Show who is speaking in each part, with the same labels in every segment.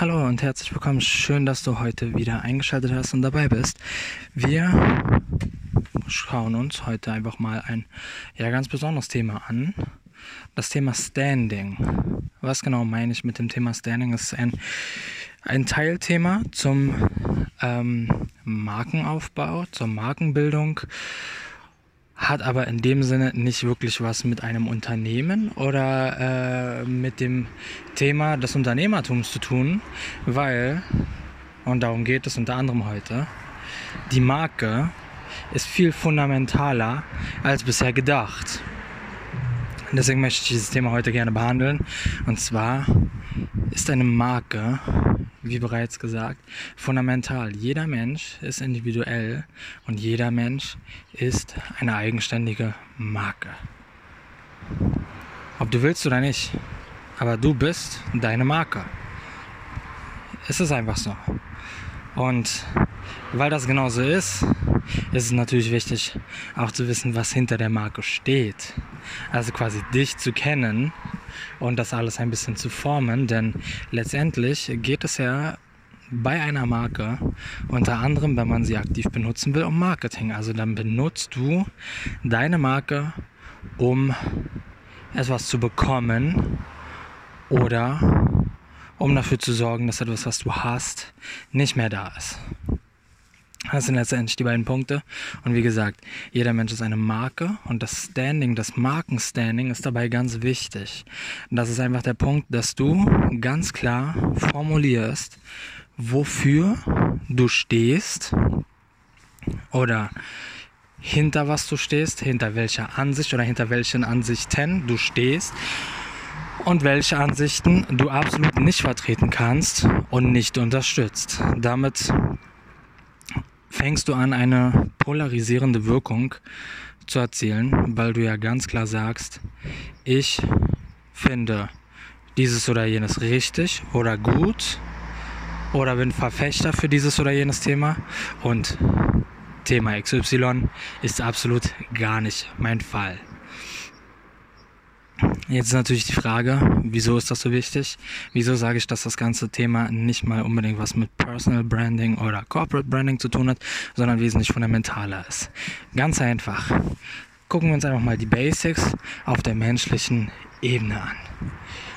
Speaker 1: Hallo und herzlich willkommen. Schön, dass du heute wieder eingeschaltet hast und dabei bist. Wir schauen uns heute einfach mal ein ja ganz besonderes Thema an. Das Thema Standing. Was genau meine ich mit dem Thema Standing? Es ist ein, ein Teilthema zum ähm, Markenaufbau, zur Markenbildung hat aber in dem Sinne nicht wirklich was mit einem Unternehmen oder äh, mit dem Thema des Unternehmertums zu tun, weil, und darum geht es unter anderem heute, die Marke ist viel fundamentaler als bisher gedacht. Deswegen möchte ich dieses Thema heute gerne behandeln. Und zwar ist eine Marke wie bereits gesagt, fundamental. Jeder Mensch ist individuell und jeder Mensch ist eine eigenständige Marke. Ob du willst oder nicht, aber du bist deine Marke. Es ist einfach so. Und weil das genauso ist, ist es natürlich wichtig, auch zu wissen, was hinter der Marke steht. Also quasi dich zu kennen und das alles ein bisschen zu formen, denn letztendlich geht es ja bei einer Marke unter anderem, wenn man sie aktiv benutzen will, um Marketing. Also dann benutzt du deine Marke, um etwas zu bekommen oder um dafür zu sorgen, dass etwas, was du hast, nicht mehr da ist. Das sind letztendlich die beiden Punkte. Und wie gesagt, jeder Mensch ist eine Marke und das Standing, das Markenstanding ist dabei ganz wichtig. Das ist einfach der Punkt, dass du ganz klar formulierst, wofür du stehst oder hinter was du stehst, hinter welcher Ansicht oder hinter welchen Ansichten du stehst und welche Ansichten du absolut nicht vertreten kannst und nicht unterstützt. Damit fängst du an, eine polarisierende Wirkung zu erzielen, weil du ja ganz klar sagst, ich finde dieses oder jenes richtig oder gut oder bin Verfechter für dieses oder jenes Thema und Thema XY ist absolut gar nicht mein Fall. Jetzt ist natürlich die Frage, wieso ist das so wichtig? Wieso sage ich, dass das ganze Thema nicht mal unbedingt was mit Personal Branding oder Corporate Branding zu tun hat, sondern wesentlich fundamentaler ist? Ganz einfach. Gucken wir uns einfach mal die Basics auf der menschlichen Ebene an.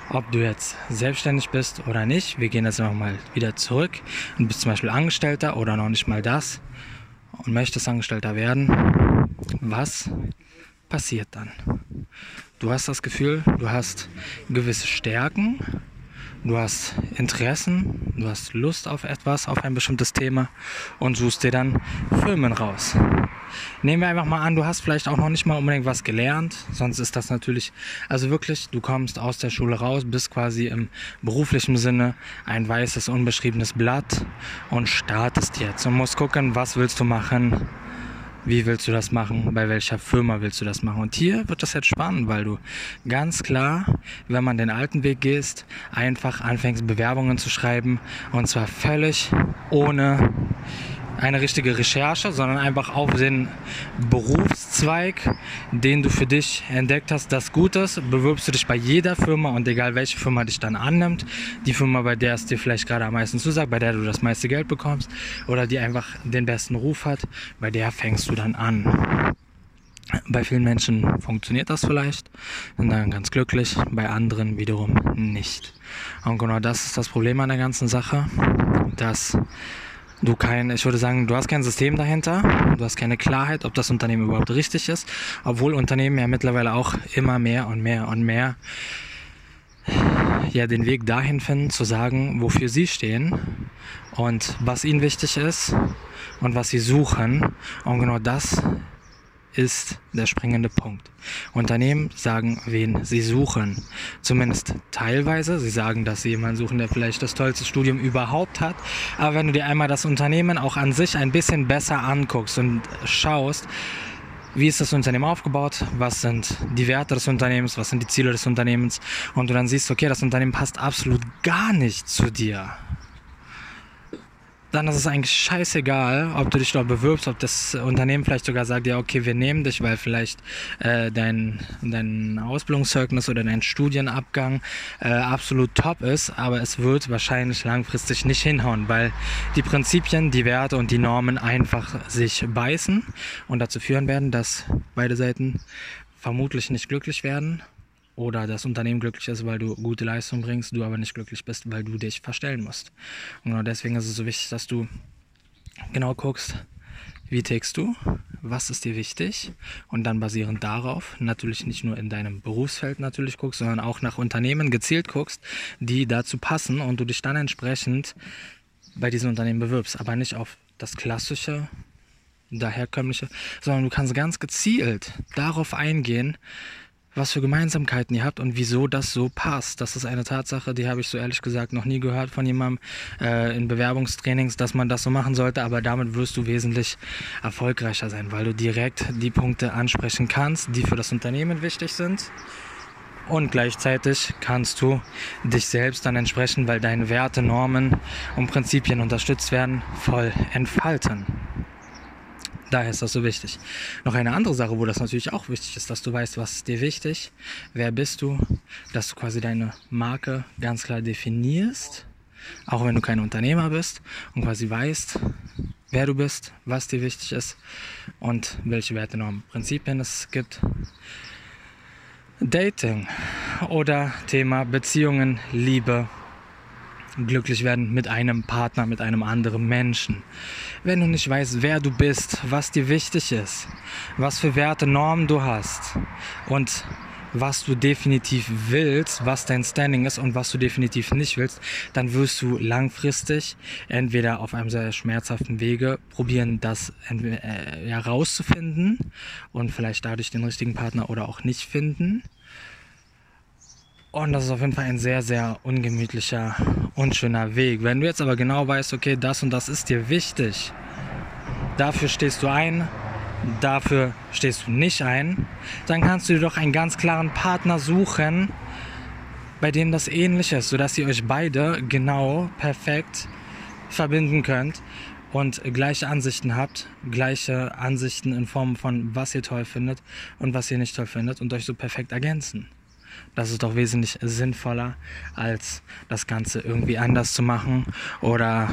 Speaker 1: Ob du jetzt selbstständig bist oder nicht, wir gehen jetzt einfach mal wieder zurück und bist zum Beispiel Angestellter oder noch nicht mal das und möchtest Angestellter werden. Was passiert dann? Du hast das Gefühl, du hast gewisse Stärken, du hast Interessen, du hast Lust auf etwas, auf ein bestimmtes Thema und suchst dir dann Firmen raus. Nehmen wir einfach mal an, du hast vielleicht auch noch nicht mal unbedingt was gelernt, sonst ist das natürlich, also wirklich, du kommst aus der Schule raus, bist quasi im beruflichen Sinne ein weißes, unbeschriebenes Blatt und startest jetzt und musst gucken, was willst du machen, wie willst du das machen? Bei welcher Firma willst du das machen? Und hier wird das jetzt spannend, weil du ganz klar, wenn man den alten Weg gehst, einfach anfängst, Bewerbungen zu schreiben und zwar völlig ohne eine richtige Recherche, sondern einfach auf den Berufszweig, den du für dich entdeckt hast, das gut ist, bewirbst du dich bei jeder Firma und egal welche Firma dich dann annimmt, die Firma, bei der es dir vielleicht gerade am meisten zusagt, bei der du das meiste Geld bekommst oder die einfach den besten Ruf hat, bei der fängst du dann an. Bei vielen Menschen funktioniert das vielleicht, sind dann ganz glücklich, bei anderen wiederum nicht. Und genau das ist das Problem an der ganzen Sache, dass du kein, ich würde sagen, du hast kein System dahinter, du hast keine Klarheit, ob das Unternehmen überhaupt richtig ist, obwohl Unternehmen ja mittlerweile auch immer mehr und mehr und mehr ja den Weg dahin finden, zu sagen, wofür sie stehen und was ihnen wichtig ist und was sie suchen. Und genau das ist der springende Punkt. Unternehmen sagen, wen sie suchen. Zumindest teilweise. Sie sagen, dass sie jemanden suchen, der vielleicht das tollste Studium überhaupt hat. Aber wenn du dir einmal das Unternehmen auch an sich ein bisschen besser anguckst und schaust, wie ist das Unternehmen aufgebaut, was sind die Werte des Unternehmens, was sind die Ziele des Unternehmens und du dann siehst, okay, das Unternehmen passt absolut gar nicht zu dir dann ist es eigentlich scheißegal, ob du dich dort bewirbst, ob das Unternehmen vielleicht sogar sagt, ja, okay, wir nehmen dich, weil vielleicht äh, dein, dein Ausbildungszeugnis oder dein Studienabgang äh, absolut top ist, aber es wird wahrscheinlich langfristig nicht hinhauen, weil die Prinzipien, die Werte und die Normen einfach sich beißen und dazu führen werden, dass beide Seiten vermutlich nicht glücklich werden oder das Unternehmen glücklich ist, weil du gute Leistung bringst, du aber nicht glücklich bist, weil du dich verstellen musst. Und genau deswegen ist es so wichtig, dass du genau guckst, wie tickst du, was ist dir wichtig und dann basierend darauf natürlich nicht nur in deinem Berufsfeld natürlich guckst, sondern auch nach Unternehmen gezielt guckst, die dazu passen und du dich dann entsprechend bei diesen Unternehmen bewirbst, aber nicht auf das klassische daherkömmliche, sondern du kannst ganz gezielt darauf eingehen, was für Gemeinsamkeiten ihr habt und wieso das so passt. Das ist eine Tatsache, die habe ich so ehrlich gesagt noch nie gehört von jemandem äh, in Bewerbungstrainings, dass man das so machen sollte, aber damit wirst du wesentlich erfolgreicher sein, weil du direkt die Punkte ansprechen kannst, die für das Unternehmen wichtig sind. Und gleichzeitig kannst du dich selbst dann entsprechend, weil deine Werte, Normen und Prinzipien unterstützt werden, voll entfalten. Daher ist das so wichtig. Noch eine andere Sache, wo das natürlich auch wichtig ist, dass du weißt, was ist dir wichtig, wer bist du, dass du quasi deine Marke ganz klar definierst, auch wenn du kein Unternehmer bist und quasi weißt, wer du bist, was dir wichtig ist und welche Werte, Normen, Prinzipien es gibt. Dating oder Thema Beziehungen, Liebe, glücklich werden mit einem Partner, mit einem anderen Menschen. Wenn du nicht weißt, wer du bist, was dir wichtig ist, was für Werte, Normen du hast und was du definitiv willst, was dein Standing ist und was du definitiv nicht willst, dann wirst du langfristig entweder auf einem sehr schmerzhaften Wege probieren, das herauszufinden äh, und vielleicht dadurch den richtigen Partner oder auch nicht finden und das ist auf jeden Fall ein sehr, sehr ungemütlicher, unschöner Weg. Wenn du jetzt aber genau weißt, okay, das und das ist dir wichtig, dafür stehst du ein, dafür stehst du nicht ein, dann kannst du dir doch einen ganz klaren Partner suchen, bei dem das ähnlich ist, sodass ihr euch beide genau perfekt verbinden könnt und gleiche Ansichten habt, gleiche Ansichten in Form von was ihr toll findet und was ihr nicht toll findet und euch so perfekt ergänzen. Das ist doch wesentlich sinnvoller, als das Ganze irgendwie anders zu machen oder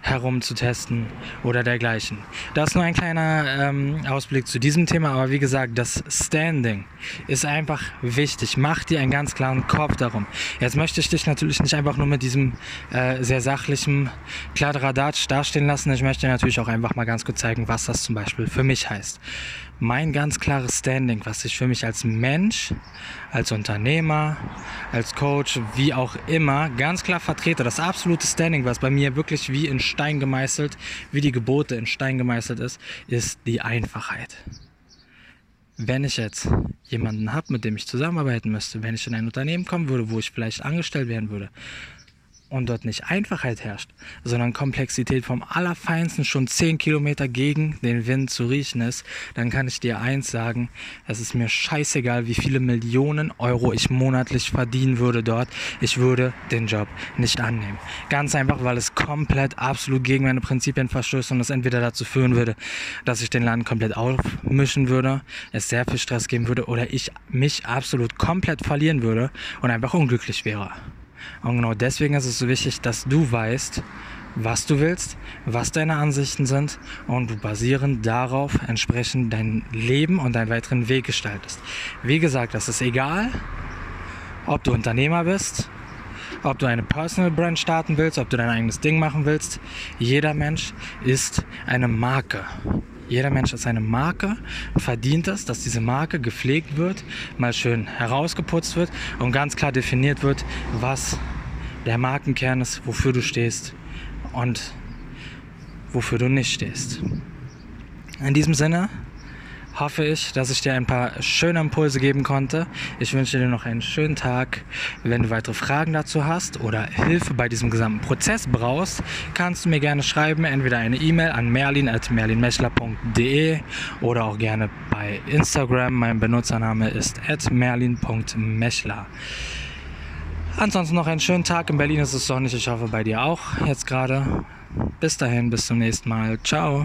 Speaker 1: herumzutesten oder dergleichen. Das ist nur ein kleiner ähm, Ausblick zu diesem Thema, aber wie gesagt, das Standing ist einfach wichtig. Mach dir einen ganz klaren Kopf darum. Jetzt möchte ich dich natürlich nicht einfach nur mit diesem äh, sehr sachlichen Kladderadatsch dastehen lassen. Ich möchte natürlich auch einfach mal ganz kurz zeigen, was das zum Beispiel für mich heißt mein ganz klares Standing, was ich für mich als Mensch, als Unternehmer, als Coach, wie auch immer, ganz klar vertrete. Das absolute Standing, was bei mir wirklich wie in Stein gemeißelt, wie die Gebote in Stein gemeißelt ist, ist die Einfachheit. Wenn ich jetzt jemanden habe, mit dem ich zusammenarbeiten müsste, wenn ich in ein Unternehmen kommen würde, wo ich vielleicht angestellt werden würde, und dort nicht Einfachheit herrscht, sondern Komplexität vom Allerfeinsten schon 10 Kilometer gegen den Wind zu riechen ist, dann kann ich dir eins sagen, es ist mir scheißegal, wie viele Millionen Euro ich monatlich verdienen würde dort. Ich würde den Job nicht annehmen. Ganz einfach, weil es komplett absolut gegen meine Prinzipien verstößt und es entweder dazu führen würde, dass ich den Laden komplett aufmischen würde, es sehr viel Stress geben würde oder ich mich absolut komplett verlieren würde und einfach unglücklich wäre. Und genau deswegen ist es so wichtig, dass du weißt, was du willst, was deine Ansichten sind und du basierend darauf entsprechend dein Leben und deinen weiteren Weg gestaltest. Wie gesagt, das ist egal, ob du Unternehmer bist, ob du eine Personal Brand starten willst, ob du dein eigenes Ding machen willst. Jeder Mensch ist eine Marke. Jeder Mensch ist eine Marke und verdient es, dass diese Marke gepflegt wird, mal schön herausgeputzt wird und ganz klar definiert wird, was der Markenkern ist, wofür du stehst und wofür du nicht stehst. In diesem Sinne hoffe ich, dass ich dir ein paar schöne Impulse geben konnte. Ich wünsche dir noch einen schönen Tag. Wenn du weitere Fragen dazu hast oder Hilfe bei diesem gesamten Prozess brauchst, kannst du mir gerne schreiben, entweder eine E-Mail an merlin.merlinmechler.de oder auch gerne bei Instagram. Mein Benutzername ist merlin.mechler. Ansonsten noch einen schönen Tag. In Berlin ist es sonnig. Ich hoffe bei dir auch jetzt gerade. Bis dahin, bis zum nächsten Mal. Ciao.